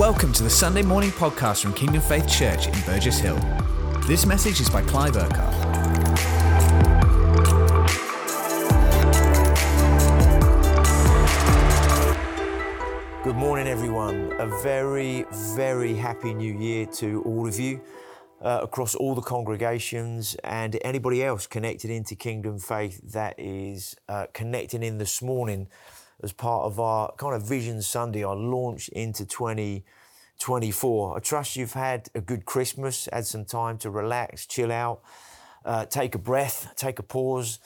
Welcome to the Sunday morning podcast from Kingdom Faith Church in Burgess Hill. This message is by Clive Urquhart. Good morning, everyone. A very, very happy new year to all of you uh, across all the congregations and anybody else connected into Kingdom Faith that is uh, connecting in this morning as part of our kind of Vision Sunday, our launch into 2024. I trust you've had a good Christmas, had some time to relax, chill out, uh, take a breath, take a pause.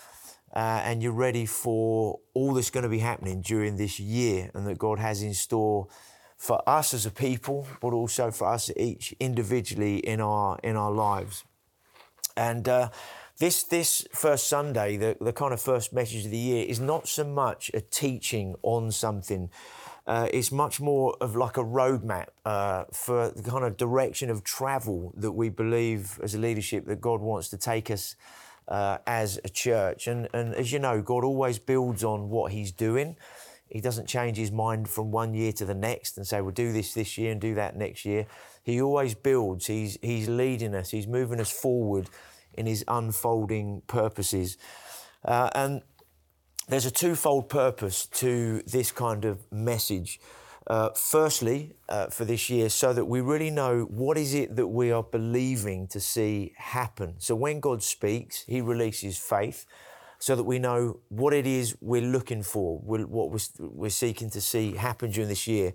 Uh, and you're ready for all that's going to be happening during this year and that God has in store for us as a people, but also for us each individually in our in our lives. And uh, this this first Sunday, the, the kind of first message of the year, is not so much a teaching on something. Uh, it's much more of like a roadmap uh, for the kind of direction of travel that we believe as a leadership that God wants to take us uh, as a church. And, and as you know, God always builds on what He's doing. He doesn't change His mind from one year to the next and say, we'll do this this year and do that next year. He always builds. He's, he's leading us. He's moving us forward in His unfolding purposes. Uh, and there's a twofold purpose to this kind of message. Uh, firstly, uh, for this year, so that we really know what is it that we are believing to see happen. So when God speaks, He releases faith, so that we know what it is we're looking for, what we're seeking to see happen during this year.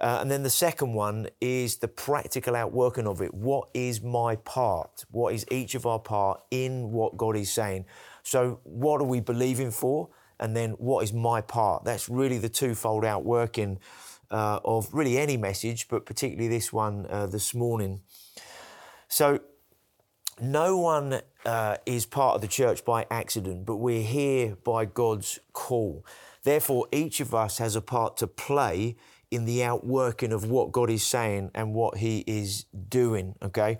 Uh, and then the second one is the practical outworking of it. What is my part? What is each of our part in what God is saying? So, what are we believing for? And then, what is my part? That's really the twofold outworking uh, of really any message, but particularly this one uh, this morning. So, no one uh, is part of the church by accident, but we're here by God's call. Therefore, each of us has a part to play in the outworking of what God is saying and what He is doing, okay?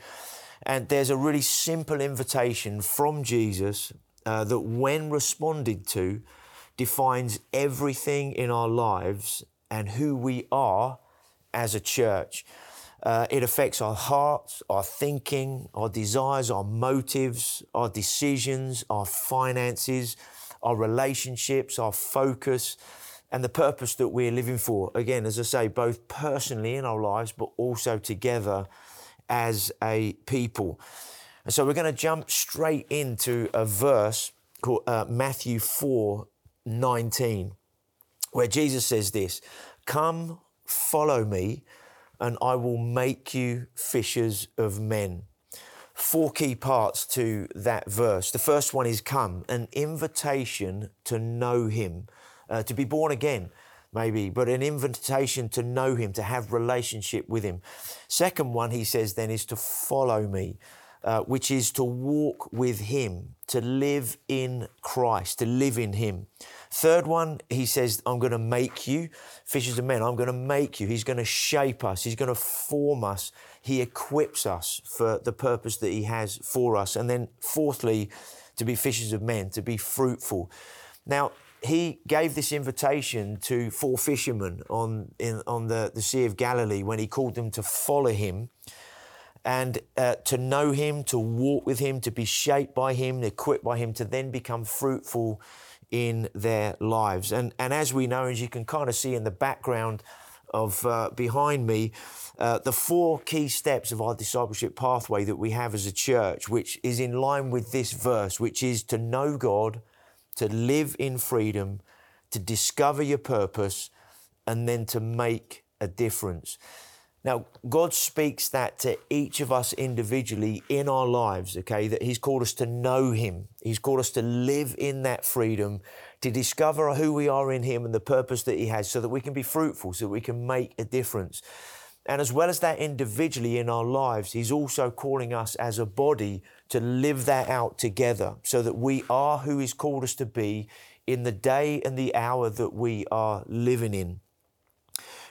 And there's a really simple invitation from Jesus uh, that, when responded to, defines everything in our lives and who we are as a church. Uh, it affects our hearts, our thinking, our desires, our motives, our decisions, our finances, our relationships, our focus, and the purpose that we're living for. Again, as I say, both personally in our lives, but also together as a people. And so we're going to jump straight into a verse called uh, Matthew 4 19 where Jesus says this Come, follow me, and I will make you fishers of men. Four key parts to that verse. The first one is come, an invitation to know Him, uh, to be born again, maybe, but an invitation to know Him, to have relationship with Him. Second one, he says, then, is to follow me. Uh, which is to walk with Him, to live in Christ, to live in Him. Third one, he says, I'm going to make you fishers of men. I'm going to make you. He's going to shape us. He's going to form us. He equips us for the purpose that he has for us. And then fourthly, to be fishers of men, to be fruitful. Now, he gave this invitation to four fishermen on, in, on the, the Sea of Galilee when he called them to follow him and uh, to know him, to walk with him, to be shaped by him, equipped by him, to then become fruitful in their lives. And, and as we know, as you can kind of see in the background of uh, behind me, uh, the four key steps of our discipleship pathway that we have as a church, which is in line with this verse, which is to know God, to live in freedom, to discover your purpose, and then to make a difference. Now, God speaks that to each of us individually in our lives, okay? That He's called us to know Him. He's called us to live in that freedom, to discover who we are in Him and the purpose that He has so that we can be fruitful, so that we can make a difference. And as well as that individually in our lives, He's also calling us as a body to live that out together so that we are who He's called us to be in the day and the hour that we are living in.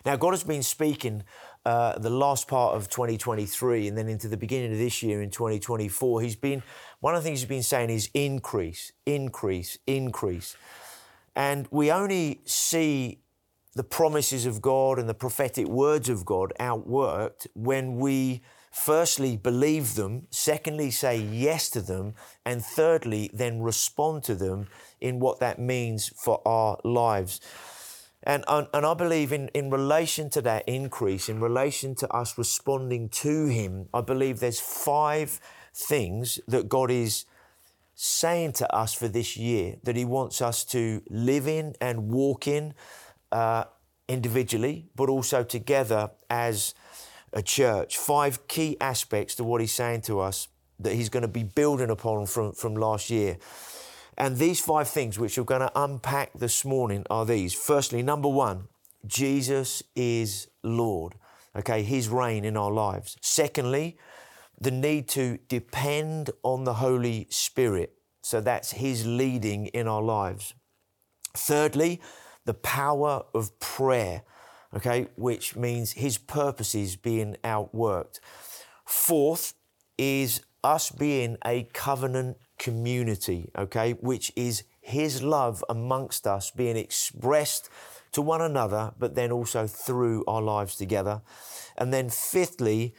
Now, God has been speaking uh, the last part of 2023 and then into the beginning of this year in 2024, he's been, one of the things he's been saying is increase, increase, increase. And we only see the promises of God and the prophetic words of God outworked when we firstly believe them, secondly say yes to them, and thirdly then respond to them in what that means for our lives. And, and I believe in, in relation to that increase, in relation to us responding to Him, I believe there's five things that God is saying to us for this year that He wants us to live in and walk in uh, individually, but also together as a church. Five key aspects to what He's saying to us that He's going to be building upon from, from last year. And these five things, which we're going to unpack this morning, are these. Firstly, number one, Jesus is Lord. Okay, His reign in our lives. Secondly, the need to depend on the Holy Spirit. So that's His leading in our lives. Thirdly, the power of prayer, okay, which means His purposes being outworked. Fourth is us being a covenant community, okay, which is His love amongst us being expressed to one another, but then also through our lives together. And then, fifthly,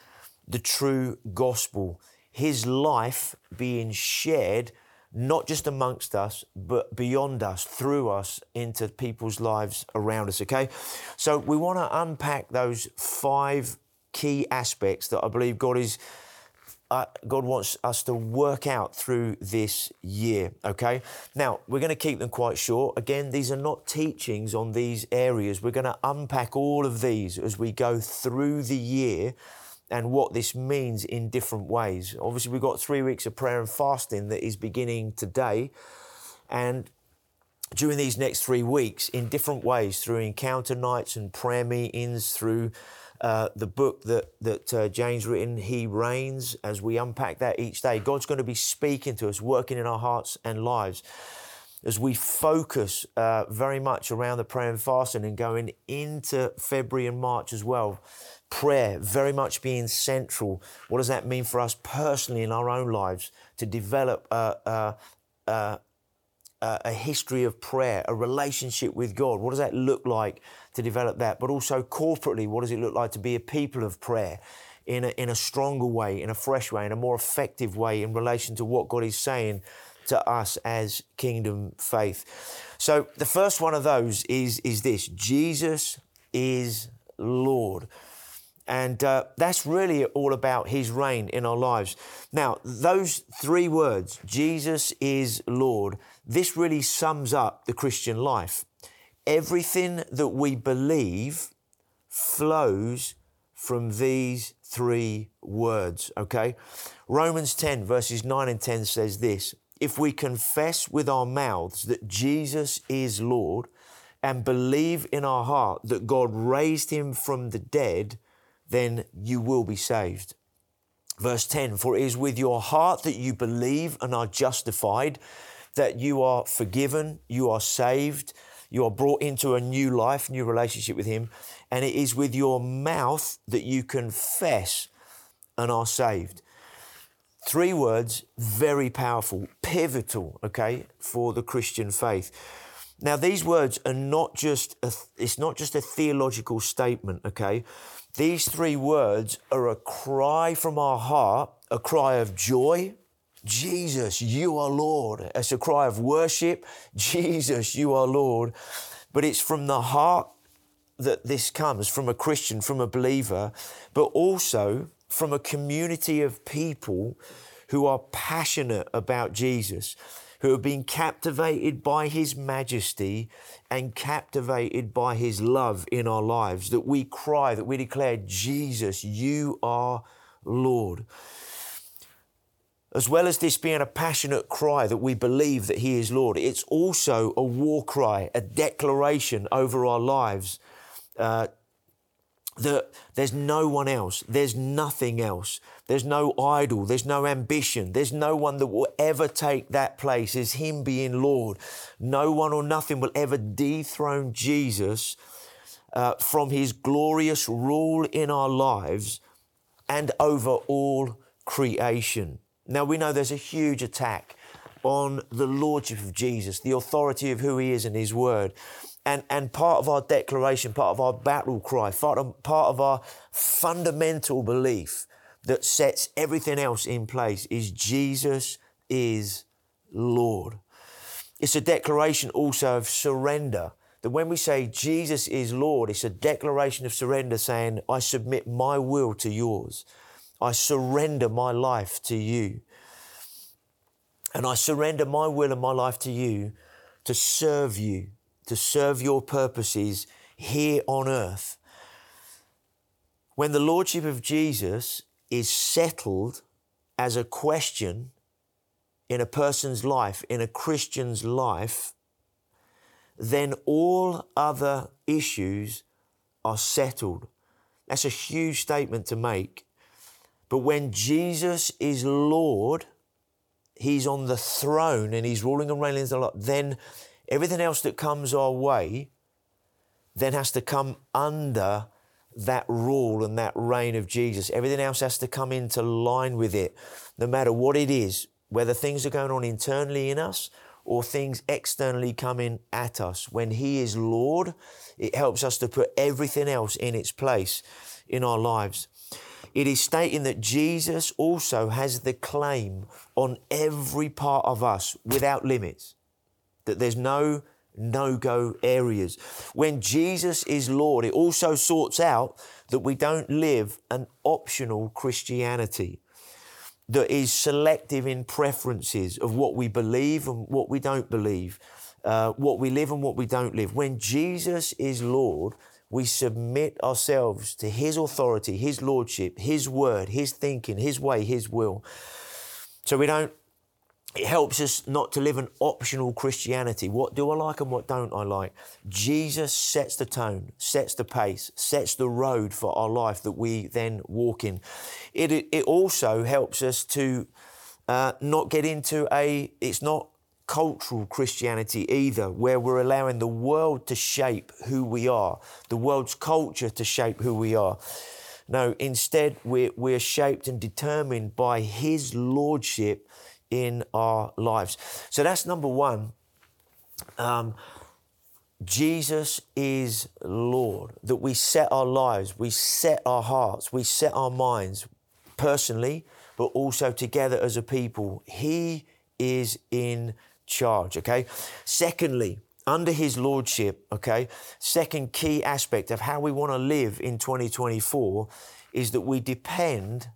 the true gospel, His life being shared not just amongst us, but beyond us, through us, into people's lives around us, okay? So we want to unpack those five key aspects that I believe God is uh, God wants us to work out through this year. Okay. Now, we're going to keep them quite short. Again, these are not teachings on these areas. We're going to unpack all of these as we go through the year and what this means in different ways. Obviously, we've got three weeks of prayer and fasting that is beginning today. And during these next three weeks, in different ways, through encounter nights and prayer meetings, through uh, the book that that uh, James written, He reigns. As we unpack that each day, God's going to be speaking to us, working in our hearts and lives. As we focus uh, very much around the prayer and fasting and going into February and March as well, prayer very much being central. What does that mean for us personally in our own lives to develop a, a, a, a history of prayer, a relationship with God? What does that look like to develop that? But also corporately, what does it look like to be a people of prayer? In a, in a stronger way, in a fresh way, in a more effective way in relation to what God is saying to us as kingdom faith. So the first one of those is, is this Jesus is Lord. And uh, that's really all about his reign in our lives. Now, those three words, Jesus is Lord, this really sums up the Christian life. Everything that we believe flows from these three words, okay? Romans 10, verses 9 and 10 says this If we confess with our mouths that Jesus is Lord and believe in our heart that God raised him from the dead, then you will be saved. Verse 10 For it is with your heart that you believe and are justified, that you are forgiven, you are saved you are brought into a new life, new relationship with Him. And it is with your mouth that you confess and are saved. Three words, very powerful, pivotal, okay, for the Christian faith. Now, these words are not just a, it's not just a theological statement, okay? These three words are a cry from our heart, a cry of joy, Jesus, you are Lord. It's a cry of worship. Jesus, you are Lord. But it's from the heart that this comes from a Christian, from a believer, but also from a community of people who are passionate about Jesus, who have been captivated by His majesty and captivated by His love in our lives. That we cry, that we declare, Jesus, you are Lord. As well as this being a passionate cry that we believe that He is Lord, it's also a war cry, a declaration over our lives uh, that there's no one else, there's nothing else, there's no idol, there's no ambition, there's no one that will ever take that place as Him being Lord. No one or nothing will ever dethrone Jesus uh, from His glorious rule in our lives and over all creation. Now we know there's a huge attack on the lordship of Jesus, the authority of who he is and his word. And, and part of our declaration, part of our battle cry, part of, part of our fundamental belief that sets everything else in place is Jesus is Lord. It's a declaration also of surrender. That when we say Jesus is Lord, it's a declaration of surrender saying, I submit my will to yours. I surrender my life to you. And I surrender my will and my life to you to serve you, to serve your purposes here on earth. When the Lordship of Jesus is settled as a question in a person's life, in a Christian's life, then all other issues are settled. That's a huge statement to make. But when Jesus is Lord, He's on the throne and He's ruling and reigning a lot, then everything else that comes our way then has to come under that rule and that reign of Jesus. Everything else has to come into line with it, no matter what it is, whether things are going on internally in us or things externally coming at us. When He is Lord, it helps us to put everything else in its place in our lives. It is stating that Jesus also has the claim on every part of us without limits, that there's no no go areas. When Jesus is Lord, it also sorts out that we don't live an optional Christianity that is selective in preferences of what we believe and what we don't believe, uh, what we live and what we don't live. When Jesus is Lord, we submit ourselves to His authority, His Lordship, His word, His thinking, His way, His will. So we don't it helps us not to live an optional Christianity. What do I like and what don't I like? Jesus sets the tone, sets the pace, sets the road for our life that we then walk in. It, it also helps us to uh, not get into a, it's not cultural Christianity either, where we're allowing the world to shape who we are, the world's culture to shape who we are. No, instead, we're, we're shaped and determined by His Lordship in our lives. So that's number one. Um, Jesus is Lord, that we set our lives, we set our hearts, we set our minds personally, but also together as a people. He is in charge, okay? Secondly, under his lordship, okay, second key aspect of how we want to live in 2024 is that we depend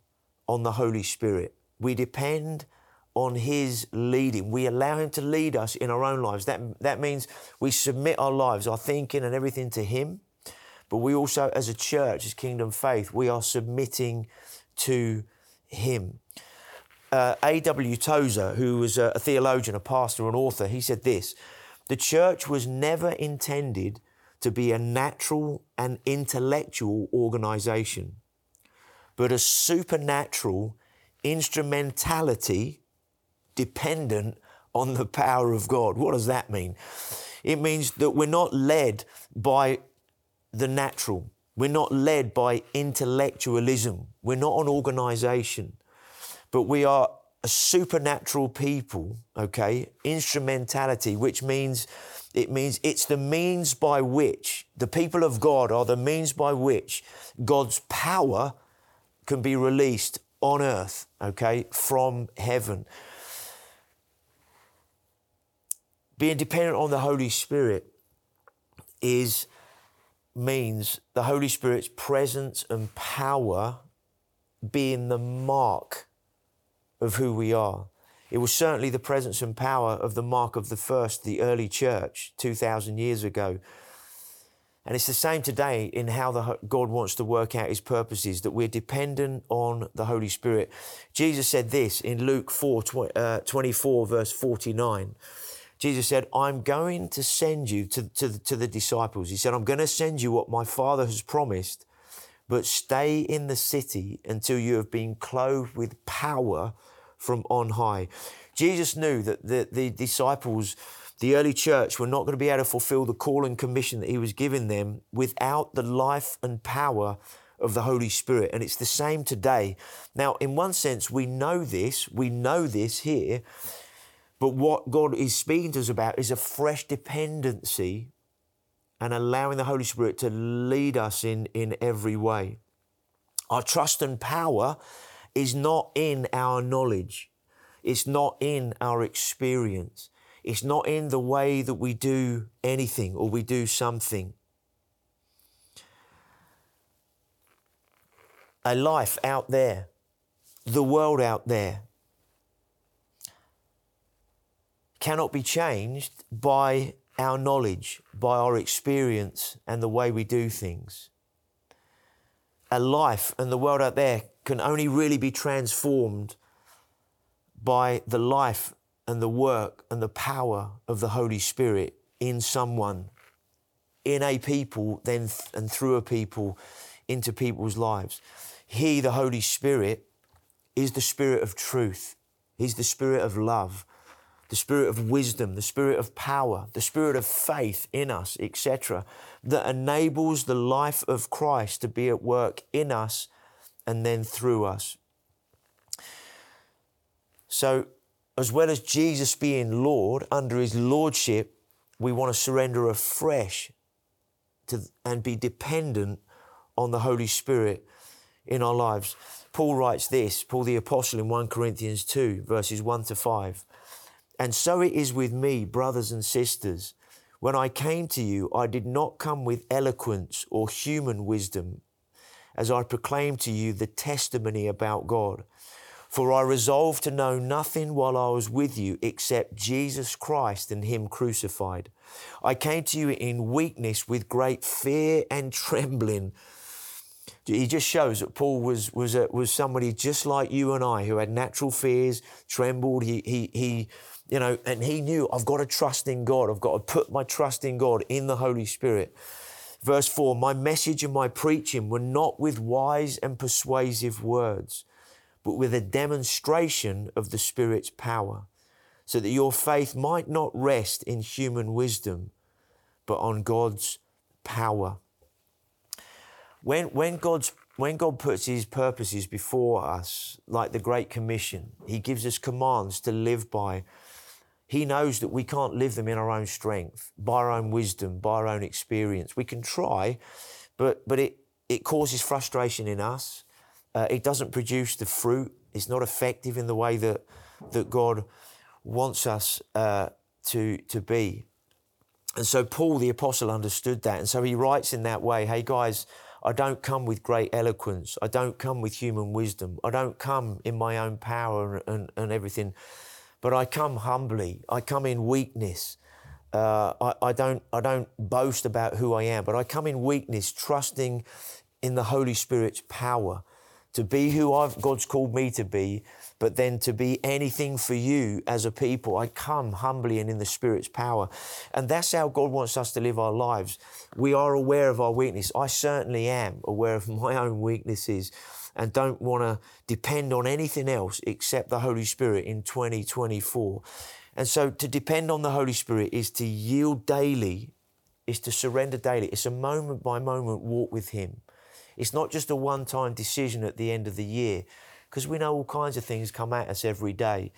on the Holy Spirit. We depend on His leading. We allow Him to lead us in our own lives. That, that means we submit our lives, our thinking, and everything to Him. But we also, as a church, as Kingdom Faith, we are submitting to Him. Uh, A.W. Tozer, who was a, a theologian, a pastor, an author, he said this The church was never intended to be a natural and intellectual organization, but a supernatural instrumentality dependent on the power of God. What does that mean? It means that we're not led by the natural. We're not led by intellectualism. We're not an organization, but we are a supernatural people, okay? Instrumentality, which means it means it's the means by which the people of God are the means by which God's power can be released on earth, okay, from heaven. being dependent on the Holy Spirit is means the Holy Spirit's presence and power being the mark of who we are. It was certainly the presence and power of the mark of the first, the early church, 2,000 years ago. And it's the same today in how the, God wants to work out his purposes, that we're dependent on the Holy Spirit. Jesus said this in Luke 4, uh, 24, verse 49. Jesus said, I'm going to send you to, to, to the disciples. He said, I'm going to send you what my Father has promised, but stay in the city until you have been clothed with power from on high. Jesus knew that the, the disciples, the early church, were not going to be able to fulfill the call and commission that he was giving them without the life and power of the Holy Spirit. And it's the same today. Now, in one sense, we know this, we know this here but what God is speaking to us about is a fresh dependency and allowing the Holy Spirit to lead us in, in every way. Our trust and power is not in our knowledge, it's not in our experience, it's not in the way that we do anything or we do something. A life out there, the world out there, cannot be changed by our knowledge, by our experience, and the way we do things. A life and the world out there can only really be transformed by the life and the work and the power of the Holy Spirit in someone, in a people, then th- and through a people into people's lives. He, the Holy Spirit, is the Spirit of truth. He's the Spirit of love the spirit of wisdom, the spirit of power, the spirit of faith in us, etc., that enables the life of Christ to be at work in us and then through us. So, as well as Jesus being Lord, under his Lordship, we want to surrender afresh to, and be dependent on the Holy Spirit in our lives. Paul writes this, Paul the Apostle in 1 Corinthians 2, verses 1 to 5. And so it is with me, brothers and sisters. When I came to you, I did not come with eloquence or human wisdom, as I proclaimed to you the testimony about God. For I resolved to know nothing while I was with you except Jesus Christ and Him crucified. I came to you in weakness with great fear and trembling. He just shows that Paul was was a, was somebody just like you and I who had natural fears, trembled. He he he you know, and he knew I've got to trust in God. I've got to put my trust in God, in the Holy Spirit. Verse 4 My message and my preaching were not with wise and persuasive words, but with a demonstration of the Spirit's power, so that your faith might not rest in human wisdom, but on God's power. When, when, God's, when God puts His purposes before us, like the Great Commission, He gives us commands to live by he knows that we can't live them in our own strength, by our own wisdom, by our own experience. We can try, but, but it, it causes frustration in us. Uh, it doesn't produce the fruit. It's not effective in the way that, that God wants us uh, to, to be. And so Paul the apostle understood that. And so he writes in that way hey, guys, I don't come with great eloquence. I don't come with human wisdom. I don't come in my own power and, and, and everything but I come humbly. I come in weakness. Uh, I, I, don't, I don't boast about who I am, but I come in weakness, trusting in the Holy Spirit's power to be who I've, God's called me to be, but then to be anything for you as a people. I come humbly and in the Spirit's power. And that's how God wants us to live our lives. We are aware of our weakness. I certainly am aware of my own weaknesses and don't want to depend on anything else except the Holy Spirit in 2024. And so to depend on the Holy Spirit is to yield daily, is to surrender daily. It's a moment by moment walk with Him. It's not just a one time decision at the end of the year, because we know all kinds of things come at us every day.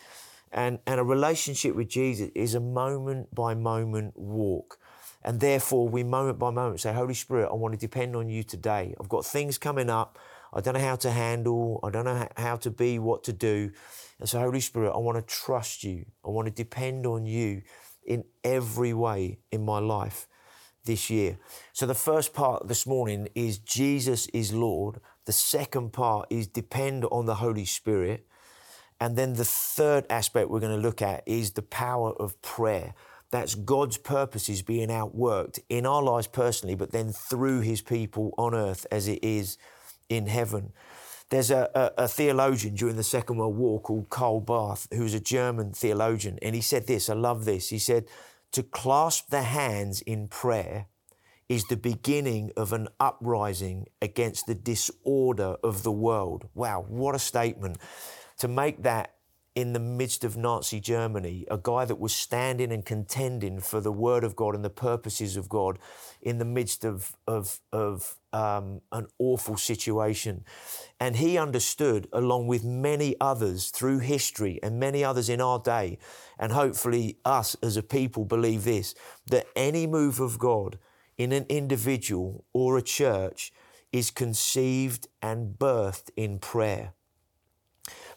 And, and a relationship with Jesus is a moment by moment walk. And therefore, we moment by moment say, Holy Spirit, I want to depend on you today. I've got things coming up. I don't know how to handle, I don't know how to be, what to do. And so, Holy Spirit, I want to trust you. I want to depend on you in every way in my life this year. So, the first part this morning is Jesus is Lord. The second part is depend on the Holy Spirit. And then the third aspect we're going to look at is the power of prayer. That's God's purposes being outworked in our lives personally, but then through his people on earth as it is in heaven. There's a, a, a, theologian during the Second World War called Karl Barth, who was a German theologian, and he said this I love this. He said, To clasp the hands in prayer is the beginning of an uprising against the disorder of the world. Wow, what a statement. To make that in the midst of Nazi Germany, a guy that was standing and contending for the word of God and the purposes of God in the midst of, of, of um, an awful situation. And he understood, along with many others through history and many others in our day, and hopefully us as a people believe this, that any move of God in an individual or a church is conceived and birthed in prayer.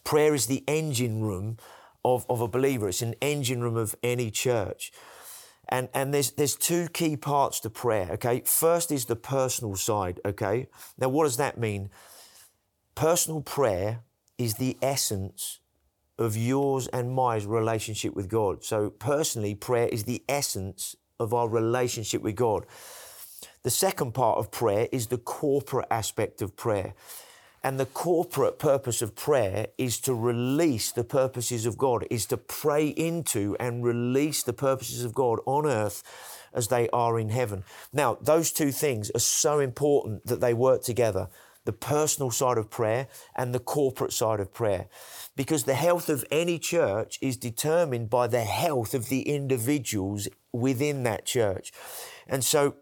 Prayer is the engine room of, of a believer, it's an engine room of any church. And, and there's, there's two key parts to prayer, okay? First is the personal side, okay? Now, what does that mean? Personal prayer is the essence of yours and my relationship with God. So, personally, prayer is the essence of our relationship with God. The second part of prayer is the corporate aspect of prayer. And the corporate purpose of prayer is to release the purposes of God, is to pray into and release the purposes of God on earth as they are in heaven. Now, those two things are so important that they work together the personal side of prayer and the corporate side of prayer. Because the health of any church is determined by the health of the individuals within that church. And so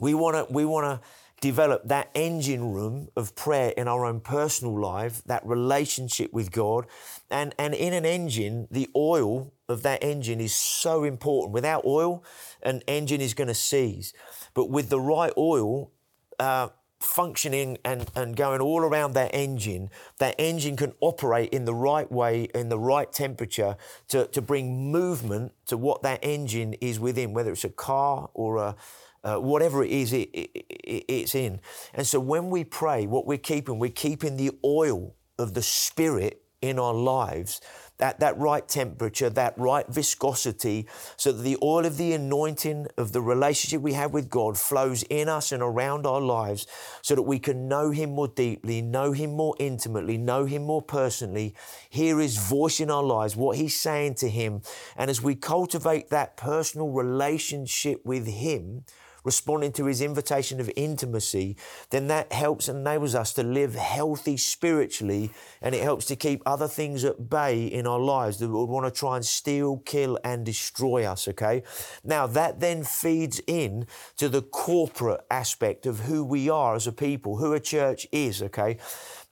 we want to, we want to, develop that engine room of prayer in our own personal life, that relationship with God. And, and in an engine, the oil of that engine is so important. Without oil, an engine is going to seize. But with the right oil, uh, functioning and, and going all around that engine, that engine can operate in the right way, in the right temperature to, to bring movement to what that engine is within, whether it's a car or a, uh, whatever it is it, it, it, it's in. And so when we pray, what we're keeping, we're keeping the oil of the Spirit in our lives, that, that right temperature, that right viscosity, so that the oil of the anointing of the relationship we have with God flows in us and around our lives so that we can know Him more deeply, know Him more intimately, know Him more personally, hear His voice in our lives, what He's saying to Him. And as we cultivate that personal relationship with Him, responding to his invitation of intimacy, then that helps and enables us to live healthy spiritually and it helps to keep other things at bay in our lives that would want to try and steal, kill, and destroy us, okay? Now, that then feeds in to the corporate aspect of who we are as a people, who a church is, okay?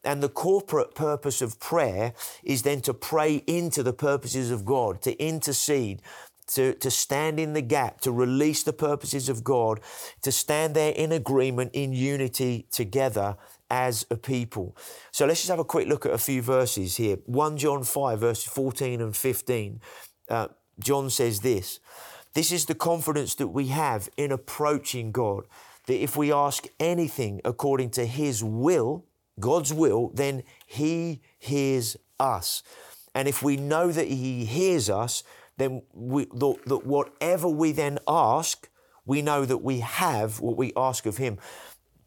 And the corporate purpose of prayer is then to pray into the purposes of God, to intercede, to, to stand in the gap, to release the purposes of God, to stand there in agreement, in unity together as a people. So let's just have a quick look at a few verses here. 1 John 5, verses 14 and 15. Uh, John says this This is the confidence that we have in approaching God, that if we ask anything according to His will, God's will, then He hears us. And if we know that He hears us, then we, that whatever we then ask, we know that we have what we ask of Him.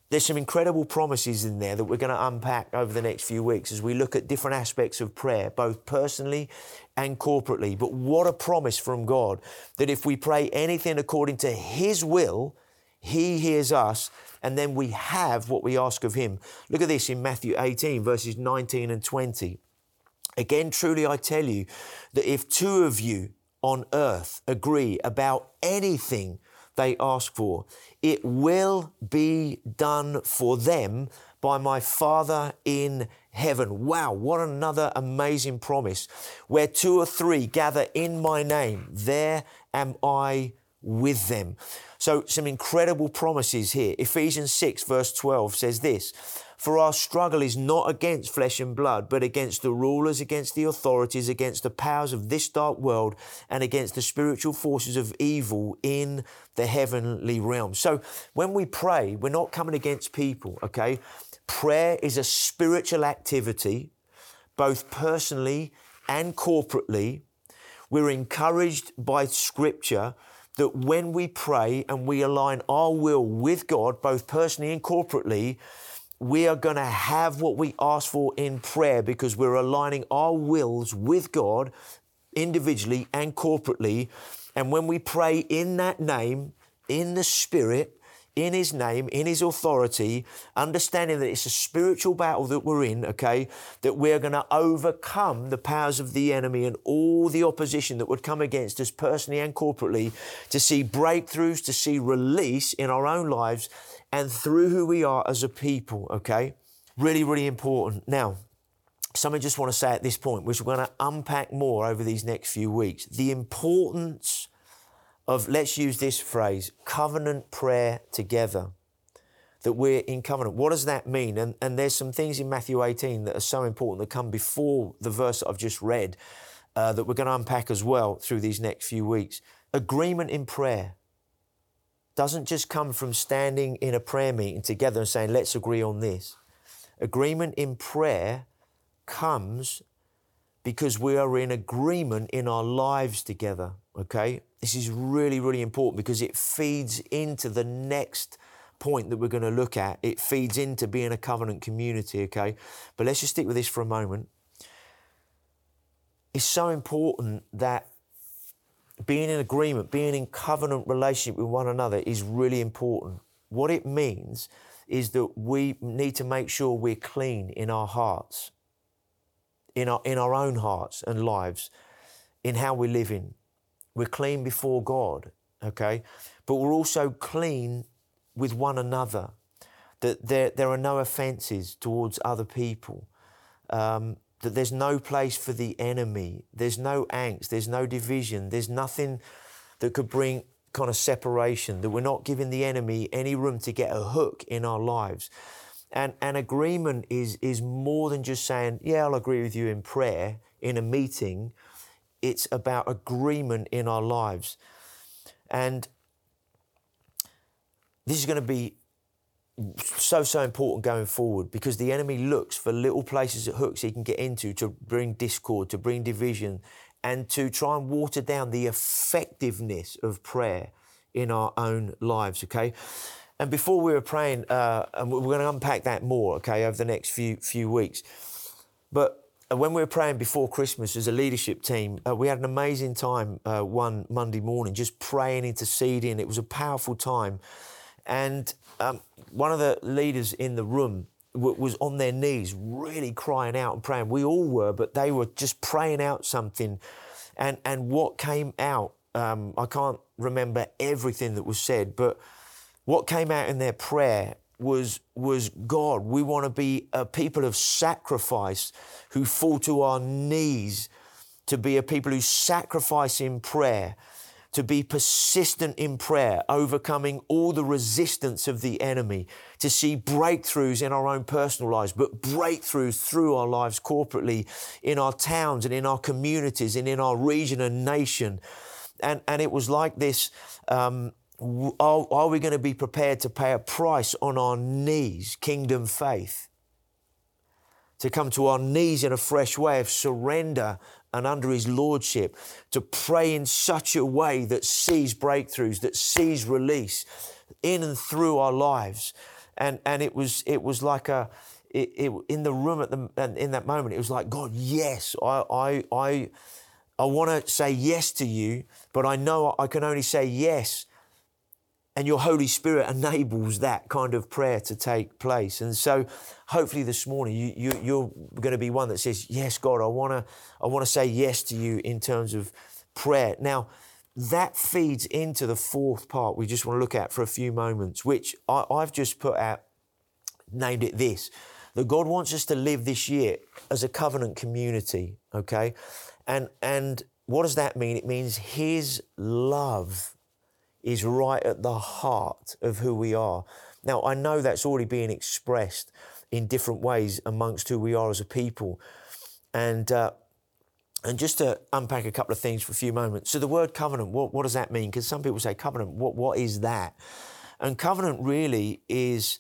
There's some incredible promises in there that we're going to unpack over the next few weeks as we look at different aspects of prayer, both personally and corporately. But what a promise from God that if we pray anything according to His will, He hears us, and then we have what we ask of Him. Look at this in Matthew 18, verses 19 and 20. Again, truly I tell you that if two of you on earth agree about anything they ask for, it will be done for them by my Father in heaven. Wow, what another amazing promise. Where two or three gather in my name, there am I with them. So, some incredible promises here. Ephesians 6, verse 12 says this for our struggle is not against flesh and blood, but against the rulers, against the authorities, against the powers of this dark world, and against the spiritual forces of evil in the heavenly realm. So when we pray, we're not coming against people, okay? Prayer is a spiritual activity, both personally and corporately. We're encouraged by Scripture that when we pray and we align our will with God, both personally and corporately, we are going to have what we ask for in prayer because we're aligning our wills with God individually and corporately. And when we pray in that name, in the Spirit, in His name, in His authority, understanding that it's a spiritual battle that we're in, okay, that we're going to overcome the powers of the enemy and all the opposition that would come against us personally and corporately to see breakthroughs, to see release in our own lives and through who we are as a people, okay? Really, really important. Now, something I just want to say at this point, which we're going to unpack more over these next few weeks the importance of, let's use this phrase, covenant prayer together. That we're in covenant. What does that mean? And, and there's some things in Matthew 18 that are so important that come before the verse that I've just read uh, that we're going to unpack as well through these next few weeks. Agreement in prayer doesn't just come from standing in a prayer meeting together and saying, let's agree on this. Agreement in prayer comes because we are in agreement in our lives together, okay? This is really, really important because it feeds into the next point that we're going to look at. It feeds into being a covenant community, okay? But let's just stick with this for a moment. It's so important that being in agreement, being in covenant relationship with one another is really important. What it means is that we need to make sure we're clean in our hearts, in our, in our own hearts and lives, in how we're living. We're clean before God, okay? But we're also clean with one another, that there, there are no offenses towards other people, um, that there's no place for the enemy, there's no angst, there's no division, there's nothing that could bring kind of separation, that we're not giving the enemy any room to get a hook in our lives. And an agreement is, is more than just saying, yeah, I'll agree with you in prayer, in a meeting. It's about agreement in our lives. And this is going to be so, so important going forward because the enemy looks for little places at hooks he can get into to bring discord, to bring division, and to try and water down the effectiveness of prayer in our own lives, okay? And before we were praying, uh, and we're going to unpack that more, okay, over the next few few weeks. But when we were praying before Christmas as a leadership team, uh, we had an amazing time uh, one Monday morning, just praying, interceding. It was a powerful time. And um, one of the leaders in the room w- was on their knees, really crying out and praying. We all were, but they were just praying out something. And, and what came out, um, I can't remember everything that was said, but what came out in their prayer was, was God, we want to be a people of sacrifice who fall to our knees to be a people who sacrifice in prayer to be persistent in prayer, overcoming all the resistance of the enemy, to see breakthroughs in our own personal lives, but breakthroughs through our lives corporately, in our towns and in our communities and in our region and nation. And, and it was like this um, are, are we going to be prepared to pay a price on our knees, kingdom faith? To come to our knees in a fresh way of surrender and under his lordship to pray in such a way that sees breakthroughs, that sees release in and through our lives. And, and it was it was like a it, it, in the room at the in that moment it was like God yes I I I, I want to say yes to you but I know I can only say yes and your Holy Spirit enables that kind of prayer to take place. And so, hopefully, this morning you, you you're going to be one that says, "Yes, God, I want to I want to say yes to you in terms of prayer." Now, that feeds into the fourth part we just want to look at for a few moments, which I, I've just put out, named it this: that God wants us to live this year as a covenant community. Okay, and and what does that mean? It means His love is right at the heart of who we are. Now, I know that's already being expressed in different ways amongst who we are as a people. And, uh, and just to unpack a couple of things for a few moments. So, the word covenant, what, what does that mean? Because some people say covenant, what, what is that? And covenant really is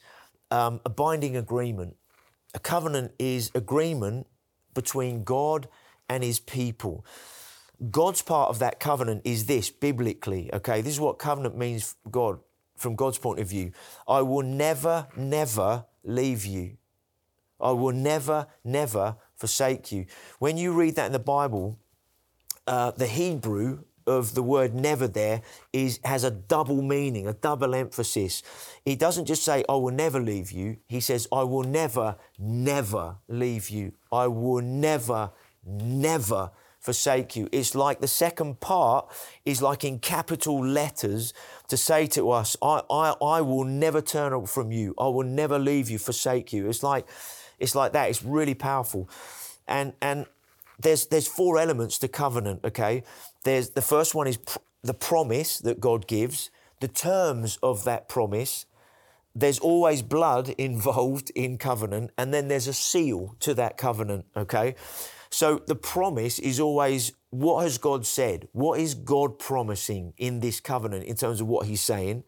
um, a binding agreement. A covenant is agreement between God and his people. God's part of that covenant is this biblically, okay? This is what covenant means God from God's point of view. I will never, never leave you. I will never, never forsake you. When you read that in the Bible, uh, the Hebrew of the word never there is has a double meaning, a double emphasis. He doesn't just say, I will never leave you. He says, I will never, never leave you. I will never, never forsake you. It's like the second part is like in capital letters to say to us, I, I, I will never turn from you. I will never leave you, forsake you. It's like, it's like that. It's really powerful. And, and there's, there's four elements to covenant, okay? There's, the first one is pr- the promise that God gives, the terms of that promise, there's always blood involved in covenant, and then there's a seal to that covenant, okay? So the promise is always what has God said? What is God promising in this covenant in terms of what He's saying?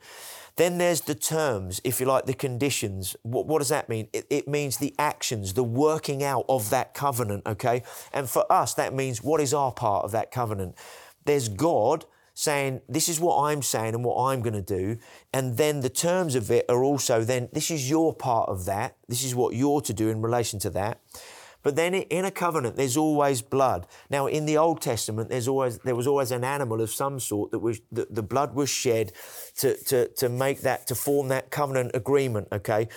Then there's the terms, if you like, the conditions. What, what does that mean? It, it, means the actions, the working out of that covenant, okay? And for us, that means what is our part of that covenant? There's God saying, This is what I'm saying and what I'm going to do. And then the terms of it are also then, This is your part of that. This is what you're to do in relation to that. But then in a covenant, there's always blood. Now, in the Old Testament, there's always there was always an animal of some sort that was the, the blood was shed to, to, to make that to form that covenant agreement. Okay.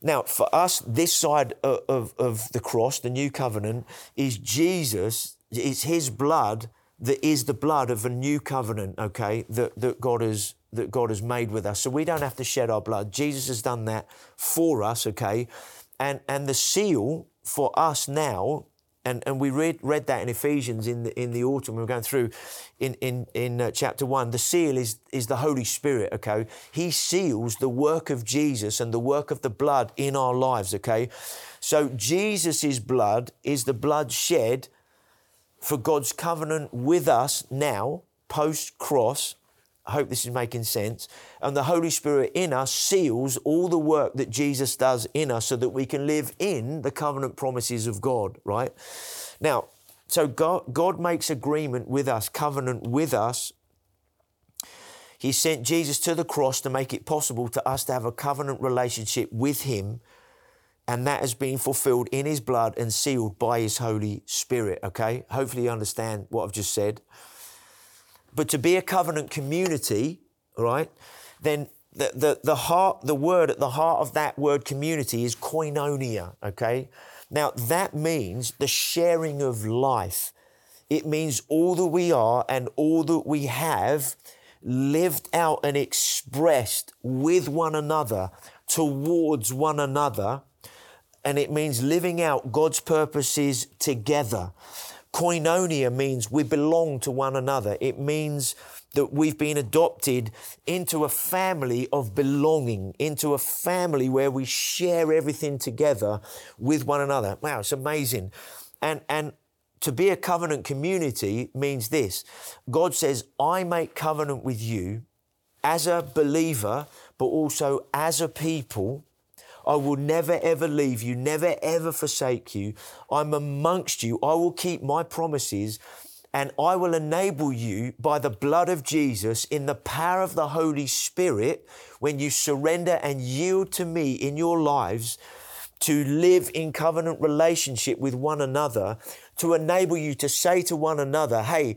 Now, for us, this side of, of, of the cross, the new covenant, is Jesus. It's His blood that is the blood of a new covenant. Okay, that that God has that God has made with us. So we don't have to shed our blood. Jesus has done that for us. Okay, and and the seal for us now, and, and we read, read that in Ephesians in the, in the autumn, we were going through in, in, in uh, chapter one. The seal is, is the Holy Spirit, okay? He seals the work of Jesus and the work of the blood in our lives, okay? So Jesus' blood is the blood shed for God's covenant with us now, post cross, I hope this is making sense. And the Holy Spirit in us seals all the work that Jesus does in us so that we can live in the covenant promises of God, right? Now, so God, God makes agreement with us, covenant with us. He sent Jesus to the cross to make it possible to us to have a covenant relationship with Him. And that has been fulfilled in His blood and sealed by His Holy Spirit, okay? Hopefully, you understand what I've just said. But to be a covenant community, right, then the, the, the heart, the word at the heart of that word community is koinonia, okay? Now that means the sharing of life. It means all that we are and all that we have lived out and expressed with one another, towards one another. And it means living out God's purposes together. Koinonia means we belong to one another. It means that we've been adopted into a family of belonging, into a family where we share everything together with one another. Wow, it's amazing. And, and to be a covenant community means this God says, I make covenant with you as a believer, but also as a people I will never ever leave you, never ever forsake you. I'm amongst you. I will keep my promises and I will enable you by the blood of Jesus in the power of the Holy Spirit when you surrender and yield to me in your lives to live in covenant relationship with one another, to enable you to say to one another, hey,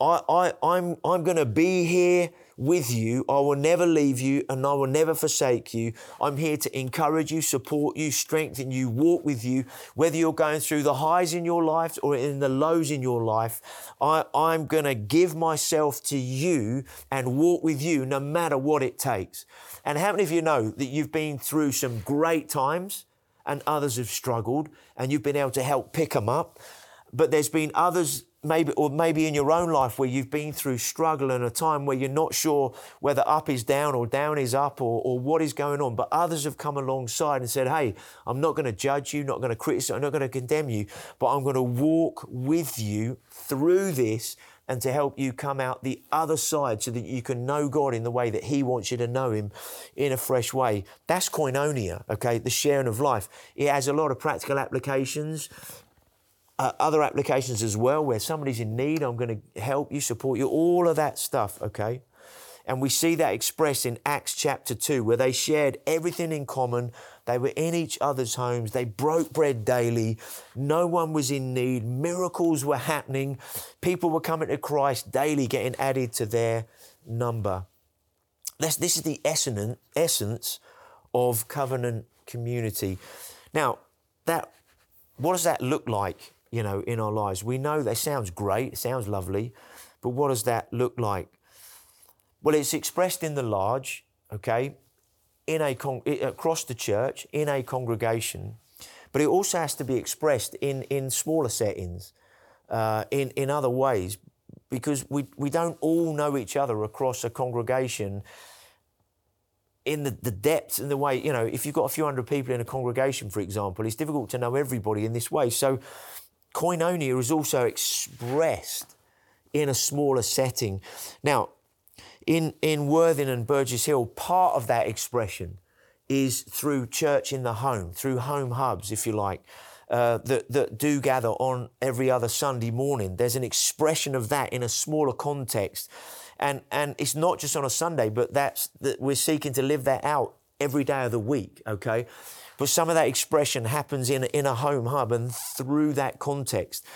I, I, I'm, I'm going to be here with you. I will never leave you and I will never forsake you. I'm here to encourage you, support you, strengthen you, walk with you, whether you're going through the highs in your life or in the lows in your life. I, I'm going to give myself to you and walk with you no matter what it takes. And how many of you know that you've been through some great times and others have struggled and you've been able to help pick them up? But there's been others maybe or maybe in your own life where you've been through struggle and a time where you're not sure whether up is down or down is up or, or what is going on but others have come alongside and said hey i'm not going to judge you not going to criticize i'm not going to condemn you but i'm going to walk with you through this and to help you come out the other side so that you can know God in the way that He wants you to know Him in a fresh way. That's koinonia, okay, the sharing of life. It has a lot of practical applications other applications as well where somebody's in need, I'm going to help you, support you, all of that stuff, okay? And we see that expressed in Acts chapter 2, where they shared everything in common. They were in each other's homes. They broke bread daily. No one was in need. Miracles were happening. People were coming to Christ daily, getting added to their number. This, this is the essence, essence of covenant community. Now, that, what does that look like you know, in our lives. We know that sounds great, sounds lovely, but what does that look like? Well, it's expressed in the large, okay, in a con- across the church, in a congregation, but it also has to be expressed in, in smaller settings, uh, in, in other ways. because we, we don't all know each other across a congregation in the, the depth and the way, you know, if you've got a few hundred people in a congregation, for example, it's difficult to know everybody in this way. So koinonia is also expressed in a smaller setting. Now, in, in Worthing and Burgess Hill, part of that expression is through church in the home, through home hubs, if you like, uh, that, that do gather on every other Sunday morning. There's an expression of that in a smaller context. And, and it's not just on a Sunday, but that's that we're seeking to live that out every day of the week, okay? But some of that expression happens in, in a home hub and through that context.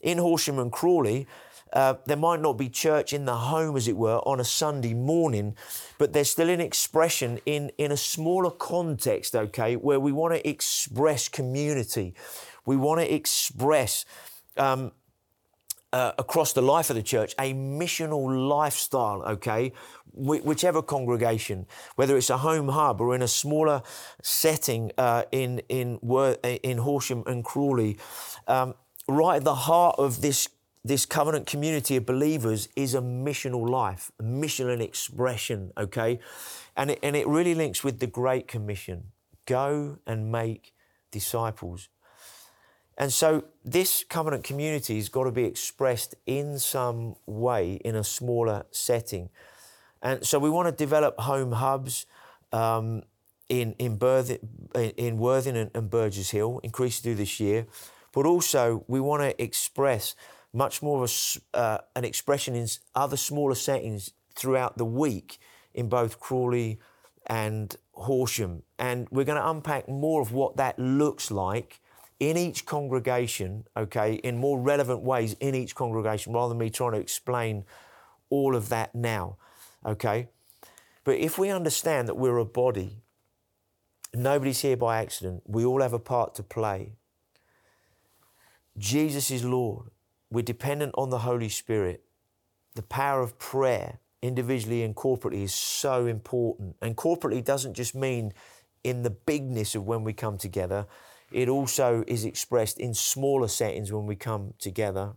In Horsham and Crawley, uh, there might not be church in the home, as it were, on a Sunday morning, but there's still an expression in, in a smaller context, okay, where we want to express community. We want to express um, uh, across the life of the church a missional lifestyle, okay? Wh- whichever congregation, whether it's a home hub or in a smaller setting uh, in, in, in Horsham and Crawley, um, right at the heart of this this covenant community of believers is a missional life, a missional expression, okay? And it, and it really links with the Great Commission go and make disciples. And so this covenant community has got to be expressed in some way in a smaller setting. And so we want to develop home hubs um, in, in, Berth- in Worthing and, and Burgess Hill, increase through this year. But also we want to express much more of a, uh, an expression in other smaller settings throughout the week in both Crawley and Horsham. And we're going to unpack more of what that looks like in each congregation, okay, in more relevant ways in each congregation rather than me trying to explain all of that now, okay? But if we understand that we're a body, nobody's here by accident, we all have a part to play. Jesus is Lord. We're dependent on the Holy Spirit. The power of prayer, individually and corporately, is so important. And corporately doesn't just mean in the bigness of when we come together, it also is expressed in smaller settings when we come together.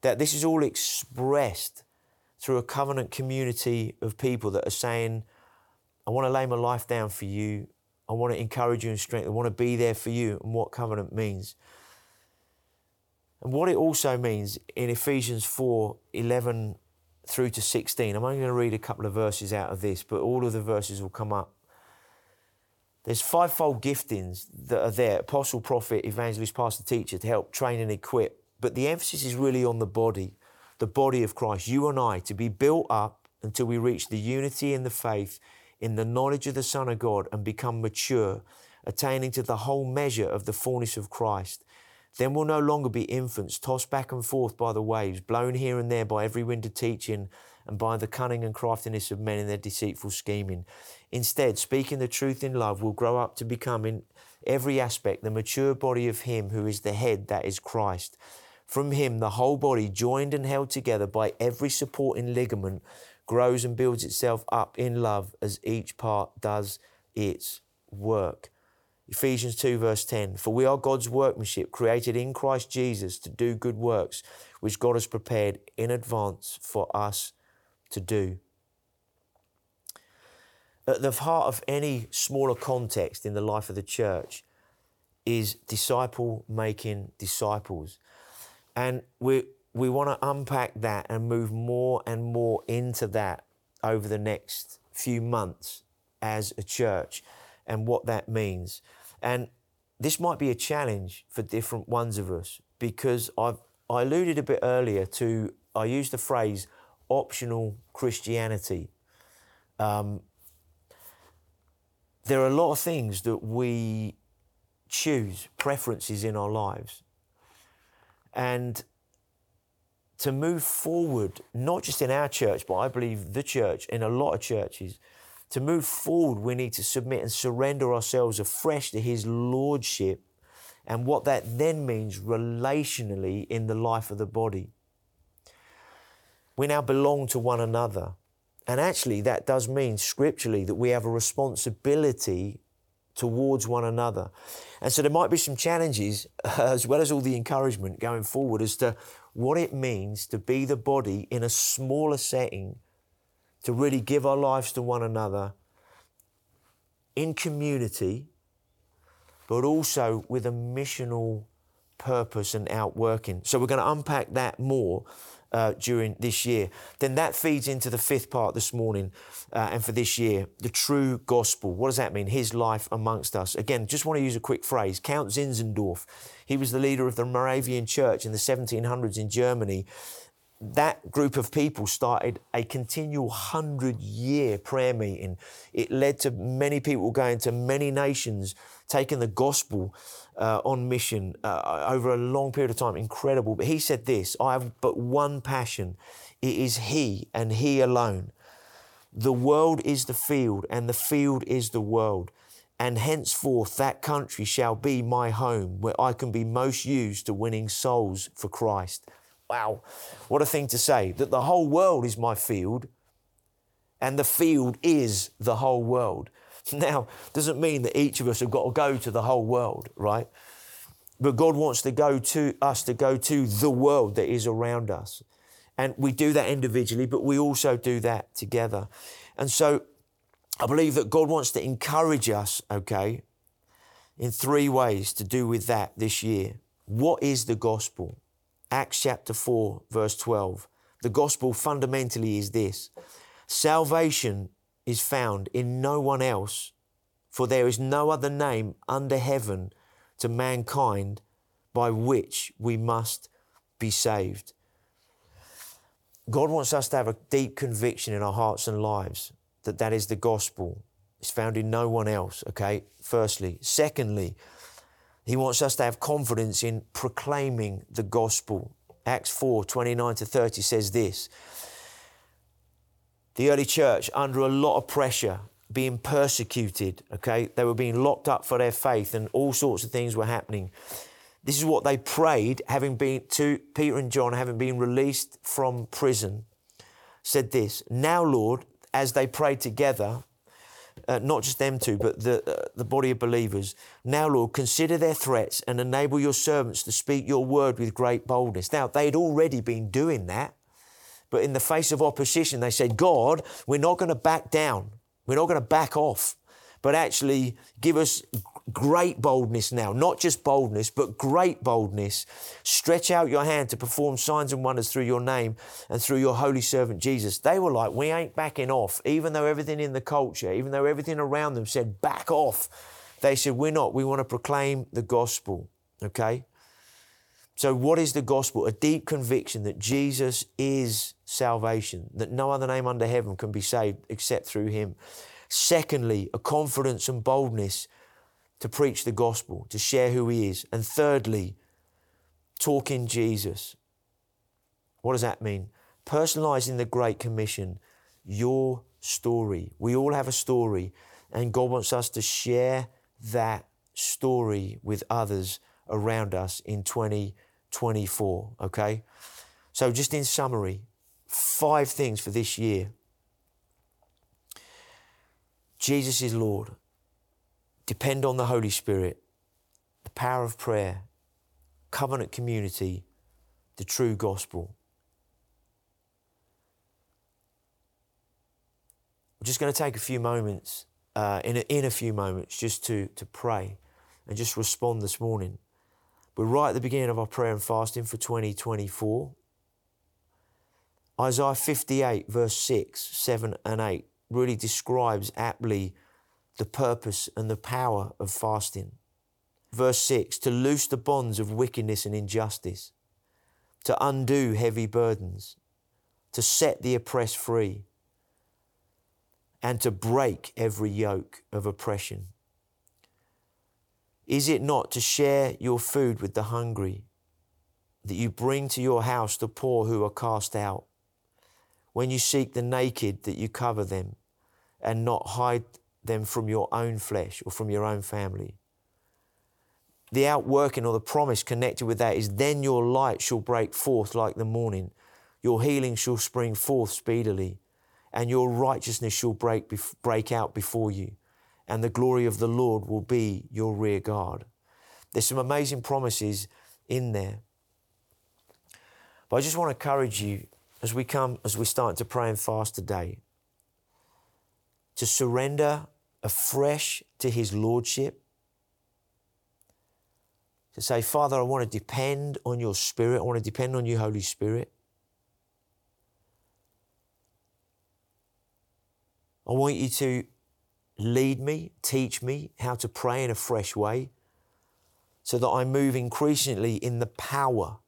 That this is all expressed through a covenant community of people that are saying, I want to lay my life down for you. I want to encourage you and strengthen. I want to be there for you and what covenant means. And what it also means in Ephesians 4 11 through to 16, I'm only going to read a couple of verses out of this, but all of the verses will come up. There's fivefold giftings that are there. Apostle, prophet, evangelist, pastor, teacher to help train and equip. But the emphasis is really on the body, the body of Christ, you and I, to be built up until we reach the unity in the faith, in the knowledge of the Son of God, and become mature, attaining to the whole measure of the fullness of Christ. Then we'll no longer be infants, tossed back and forth by the waves, blown here and there by every wind of teaching and by the cunning and craftiness of men in their deceitful scheming. Instead, speaking the truth in love, we'll grow up to become in every aspect the mature body of Him who is the head, that is Christ. From Him, the whole body, joined and held together by every supporting ligament, grows and builds itself up in love as each part does its work. Ephesians 2, verse 10 For we are God's workmanship, created in Christ Jesus to do good works, which God has prepared in advance for us to do. At the heart of any smaller context in the life of the church is disciple making disciples. And we, we want to unpack that and move more and more into that over the next few months as a church and what that means. And this might be a challenge for different ones of us because I've, I alluded a bit earlier to, I used the phrase optional Christianity. Um, there are a lot of things that we choose, preferences in our lives. And to move forward, not just in our church, but I believe the church, in a lot of churches, to move forward, we need to submit and surrender ourselves afresh to His Lordship and what that then means relationally in the life of the body. We now belong to one another. And actually, that does mean scripturally that we have a responsibility towards one another. And so there might be some challenges, as well as all the encouragement going forward, as to what it means to be the body in a smaller setting, to really give our lives to one another in community, but also with a missional purpose and outworking. So we're going to unpack that more uh, during this year. Then that feeds into the fifth part this morning uh, and for this year the true gospel. What does that mean? His life amongst us. Again, just want to use a quick phrase. Count Zinzendorf, he was the leader of the Moravian church in the 1700s in Germany that group of people started a continual hundred year prayer meeting. It led to many people going to many nations, taking the gospel uh, on mission uh, over a long period of time. Incredible. But he said this I have but one passion. It is He and He alone. The world is the field, and the field is the world. And henceforth, that country shall be my home, where I can be most used to winning souls for Christ. Wow, what a thing to say that the whole world is my field and the field is the whole world. Now, doesn't mean that each of us have got to go to the whole world, right? But God wants to go to us to go to the world that is around us. And we do that individually, but we also do that together. And so I believe that God wants to encourage us, okay, in three ways to do with that this year. What is the gospel? Acts chapter 4, verse 12. The gospel fundamentally is this salvation is found in no one else, for there is no other name under heaven to mankind by which we must be saved. God wants us to have a deep conviction in our hearts and lives that that is the gospel. It's found in no one else, okay? Firstly. Secondly, he wants us to have confidence in proclaiming the gospel. Acts 4 29 to 30 says this The early church, under a lot of pressure, being persecuted, okay, they were being locked up for their faith and all sorts of things were happening. This is what they prayed, having been to Peter and John, having been released from prison, said this Now, Lord, as they prayed together, uh, not just them two, but the, uh, the body of believers. Now, Lord, consider their threats and enable your servants to speak your word with great boldness. Now, they'd already been doing that, but in the face of opposition, they said, God, we're not going to back down. We're not going to back off, but actually give us great boldness now, not just boldness, but great boldness. Stretch out your hand to perform signs and wonders through your name and through your holy servant Jesus. They were like, we ain't backing off, even though everything in the culture, even though everything around them said, back off. They said, we're not. We want to proclaim the gospel. Okay? So, what is the gospel? A deep conviction that Jesus is salvation, that no other name under heaven can be saved except through him. Secondly, a confidence and boldness to preach the gospel, to share who He is. And thirdly, talk in Jesus. What does that mean? Personalizing the Great Commission, your story. We all have a story, and God wants us to share that story with others around us in 2024. Okay? So, just in summary, five things for this year Jesus is Lord. Depend on the Holy Spirit, the power of prayer, covenant community, the true gospel. We're just going to take a few moments, uh, in, a, in a few moments, just to, to pray and just respond this morning. We're right at the beginning of our prayer and fasting for 2024. Isaiah 58, verse 6, 7, and 8 really describes aptly the purpose and the power of fasting. Verse 6 to loose the bonds of wickedness and injustice, to undo heavy burdens, to set the oppressed free, and to break every yoke of oppression. Is it not to share your food with the hungry, that you bring to your house the poor who are cast out? When you seek the naked, that you cover them, and not hide them from your own flesh or from your own family. The outworking or the promise connected with that is then your light shall break forth like the morning, your healing shall spring forth speedily, and your righteousness shall break, break out before you, and the glory of the Lord will be your rear guard. There's some amazing promises in there. But I just want to encourage you as we come, as we start to pray and fast today, to surrender afresh to His Lordship. To say, Father, I want to depend on your Spirit. I want to depend on you, Holy Spirit. I want you to lead me, teach me how to pray in a fresh way so that I move increasingly in the power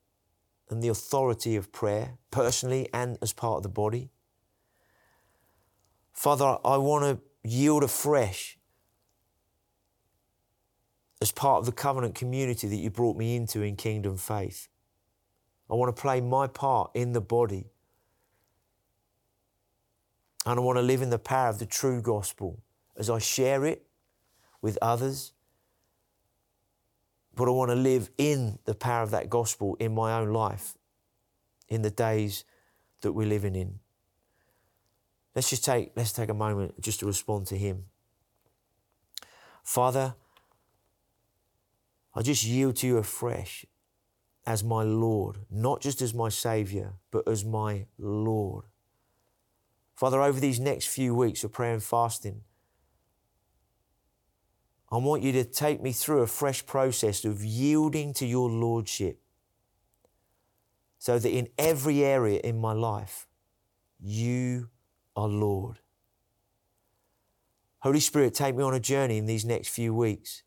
and the authority of prayer, personally and as part of the body. Father, I want to yield afresh as part of the covenant community that you brought me into in kingdom faith. I want to play my part in the body. And I want to live in the power of the true gospel as I share it with others. But I want to live in the power of that gospel in my own life in the days that we're living in. Let's just take, let's take a moment just to respond to Him. Father, I just yield to you afresh as my Lord, not just as my Savior, but as my Lord. Father, over these next few weeks of prayer and fasting, I want you to take me through a fresh process of yielding to your Lordship so that in every area in my life, you are Lord. Holy Spirit, take me on a journey in these next few weeks.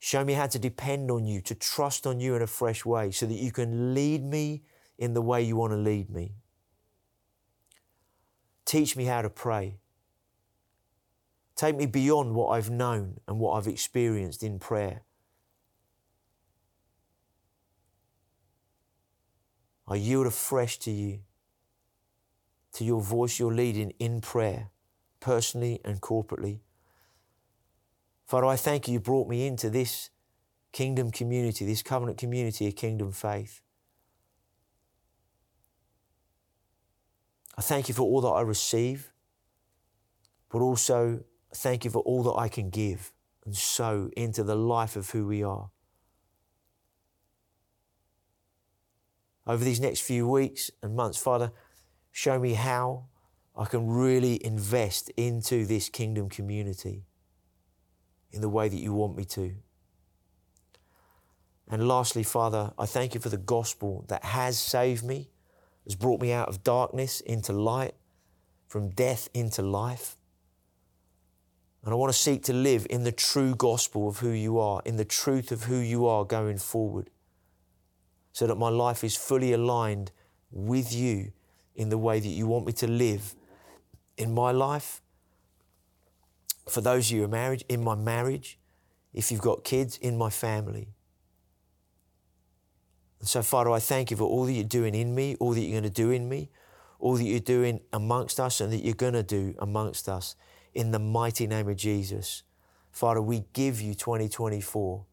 Show me how to depend on you, to trust on you in a fresh way, so that you can lead me in the way you want to lead me. Teach me how to pray. Take me beyond what I've known and what I've experienced in prayer. I yield afresh to you, to your voice, your leading in prayer, personally and corporately. Father, I thank you, you brought me into this kingdom community, this covenant community of kingdom faith. I thank you for all that I receive, but also thank you for all that I can give and sow into the life of who we are. Over these next few weeks and months, Father, show me how I can really invest into this kingdom community in the way that you want me to. And lastly, Father, I thank you for the gospel that has saved me, has brought me out of darkness into light, from death into life. And I want to seek to live in the true gospel of who you are, in the truth of who you are going forward, so that my life is fully aligned with you in the way that you want me to live in my life. For those of you who are married, in my marriage, if you've got kids, in my family. And so, Father, I thank you for all that you're doing in me, all that you're going to do in me, all that you're doing amongst us, and that you're going to do amongst us in the mighty name of Jesus. Father, we give you 2024.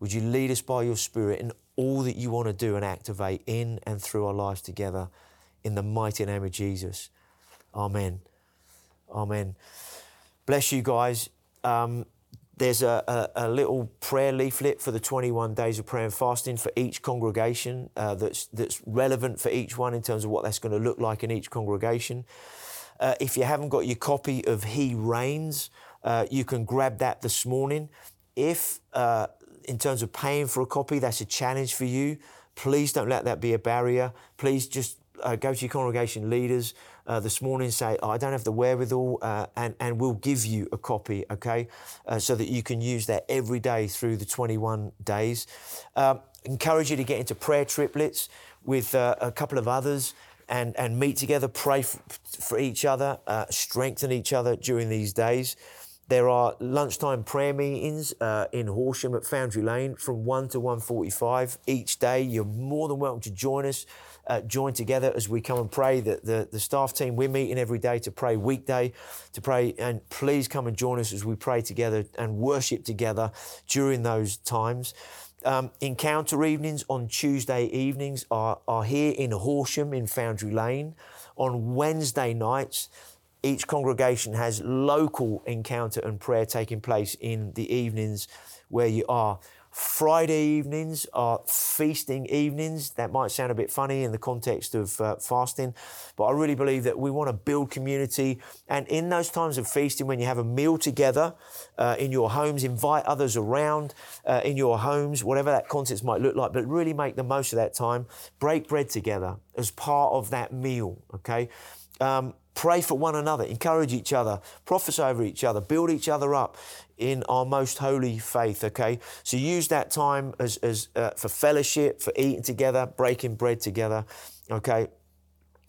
Would you lead us by your Spirit in all that you want to do and activate in and through our lives together in the mighty name of Jesus? Amen. Amen. Bless you guys. Um, there's a, a, a, little prayer leaflet for the 21 days of prayer and fasting for each congregation uh, that's, that's relevant for each one in terms of what that's going to look like in each congregation. Uh, if you haven't got your copy of He Reigns, uh, you can grab that this morning. If, uh, in terms of paying for a copy, that's a challenge for you, please don't let that be a barrier. Please just uh, go to your congregation leaders uh, this morning and say, oh, I don't have the wherewithal, uh, and, and we'll give you a copy, okay, so that you can use that every day through the 21 days. Um, encourage you to get into prayer triplets with a couple of others and, and meet together, pray for, for each other, uh, strengthen each other during these days. There are lunchtime prayer meetings uh, in Horsham at Foundry Lane from 1 to 1.45 each day. You're more than welcome to join us, uh, join together as we come and pray. The, the, the staff team, we're meeting every day to pray weekday, to pray, and please come and join us as we pray together and worship together during those times. Um, encounter evenings on Tuesday evenings are, are here in Horsham in Foundry Lane. On Wednesday nights, each congregation has local encounter and prayer taking place in the evenings where you are. Friday evenings are feasting evenings. That might sound a bit funny in the context of uh, fasting, but I really believe that we want to build community. And in those times of feasting, when you have a meal together uh, in your homes, invite others around uh, in your homes, whatever that context might look like, but really make the most of that time. Break bread together as part of that meal, okay? Um, pray for one another, encourage each other, prophesy over each other, build each other up in our most holy faith. Okay, so use that time as, as uh, for fellowship, for eating together, breaking bread together. Okay,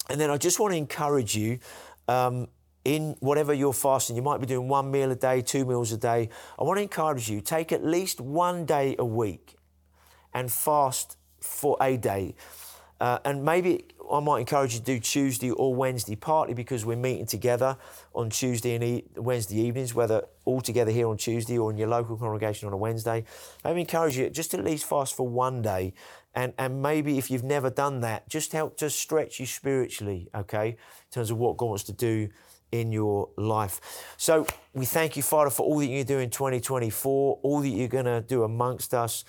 and then I just want to encourage you. Um, in whatever you're fasting, you might be doing one meal a day, two meals a day. I want to encourage you take at least one day a week and fast for a day. Uh, and maybe I might encourage you to do Tuesday or Wednesday, partly because we're meeting together on Tuesday and e- Wednesday evenings, whether all together here on Tuesday or in your local congregation on a Wednesday. Maybe encourage you just at least fast for one day. And, and maybe if you've never done that, just help to stretch you spiritually, okay, in terms of what God wants to do in your life. So we thank you, Father, for all that you do in 2024, all that you're going to do amongst us.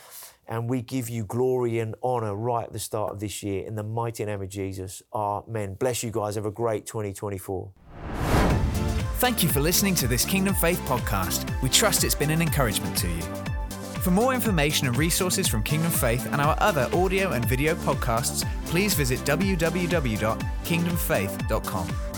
And we give you glory and honor right at the start of this year. In the mighty name of Jesus. Amen. Bless you guys. Have a great 2024. Thank you for listening to this Kingdom Faith podcast. We trust it's been an encouragement to you. For more information and resources from Kingdom Faith and our other audio and video podcasts, please visit www.kingdomfaith.com.